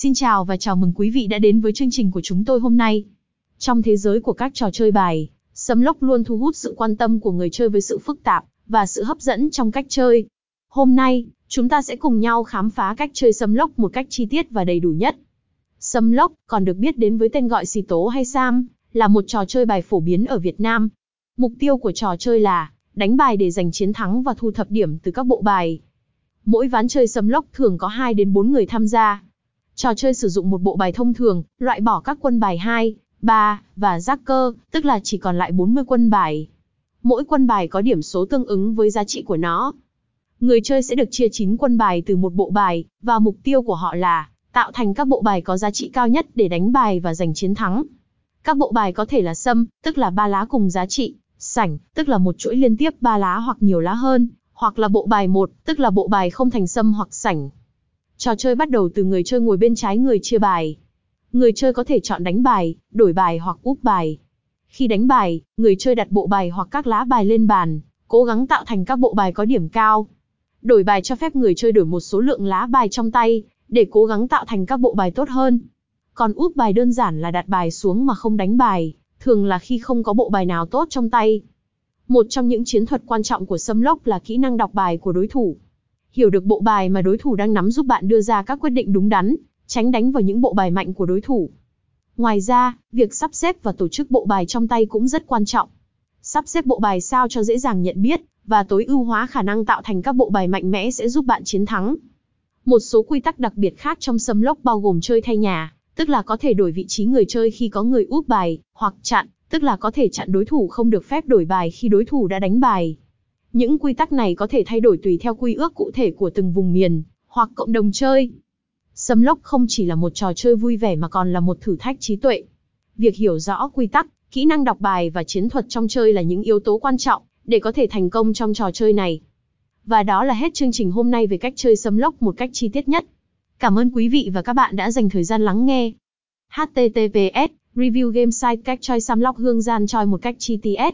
Xin chào và chào mừng quý vị đã đến với chương trình của chúng tôi hôm nay. Trong thế giới của các trò chơi bài, Sấm lốc luôn thu hút sự quan tâm của người chơi với sự phức tạp và sự hấp dẫn trong cách chơi. Hôm nay, chúng ta sẽ cùng nhau khám phá cách chơi sấm lốc một cách chi tiết và đầy đủ nhất. Sấm lốc, còn được biết đến với tên gọi xì tố hay sam, là một trò chơi bài phổ biến ở Việt Nam. Mục tiêu của trò chơi là đánh bài để giành chiến thắng và thu thập điểm từ các bộ bài. Mỗi ván chơi sấm lốc thường có 2 đến 4 người tham gia. Trò chơi sử dụng một bộ bài thông thường, loại bỏ các quân bài 2, 3 và giác cơ, tức là chỉ còn lại 40 quân bài. Mỗi quân bài có điểm số tương ứng với giá trị của nó. Người chơi sẽ được chia 9 quân bài từ một bộ bài, và mục tiêu của họ là tạo thành các bộ bài có giá trị cao nhất để đánh bài và giành chiến thắng. Các bộ bài có thể là sâm, tức là ba lá cùng giá trị, sảnh, tức là một chuỗi liên tiếp ba lá hoặc nhiều lá hơn, hoặc là bộ bài một, tức là bộ bài không thành sâm hoặc sảnh. Trò chơi bắt đầu từ người chơi ngồi bên trái người chia bài. Người chơi có thể chọn đánh bài, đổi bài hoặc úp bài. Khi đánh bài, người chơi đặt bộ bài hoặc các lá bài lên bàn, cố gắng tạo thành các bộ bài có điểm cao. Đổi bài cho phép người chơi đổi một số lượng lá bài trong tay, để cố gắng tạo thành các bộ bài tốt hơn. Còn úp bài đơn giản là đặt bài xuống mà không đánh bài, thường là khi không có bộ bài nào tốt trong tay. Một trong những chiến thuật quan trọng của Sâm Lốc là kỹ năng đọc bài của đối thủ. Hiểu được bộ bài mà đối thủ đang nắm giúp bạn đưa ra các quyết định đúng đắn, tránh đánh vào những bộ bài mạnh của đối thủ. Ngoài ra, việc sắp xếp và tổ chức bộ bài trong tay cũng rất quan trọng. Sắp xếp bộ bài sao cho dễ dàng nhận biết và tối ưu hóa khả năng tạo thành các bộ bài mạnh mẽ sẽ giúp bạn chiến thắng. Một số quy tắc đặc biệt khác trong Sâm Lốc bao gồm chơi thay nhà, tức là có thể đổi vị trí người chơi khi có người úp bài, hoặc chặn, tức là có thể chặn đối thủ không được phép đổi bài khi đối thủ đã đánh bài. Những quy tắc này có thể thay đổi tùy theo quy ước cụ thể của từng vùng miền, hoặc cộng đồng chơi. Sấm lốc không chỉ là một trò chơi vui vẻ mà còn là một thử thách trí tuệ. Việc hiểu rõ quy tắc, kỹ năng đọc bài và chiến thuật trong chơi là những yếu tố quan trọng để có thể thành công trong trò chơi này. Và đó là hết chương trình hôm nay về cách chơi sấm lốc một cách chi tiết nhất. Cảm ơn quý vị và các bạn đã dành thời gian lắng nghe. HTTPS Review game site cách chơi sấm lốc hương gian choi một cách chi tiết.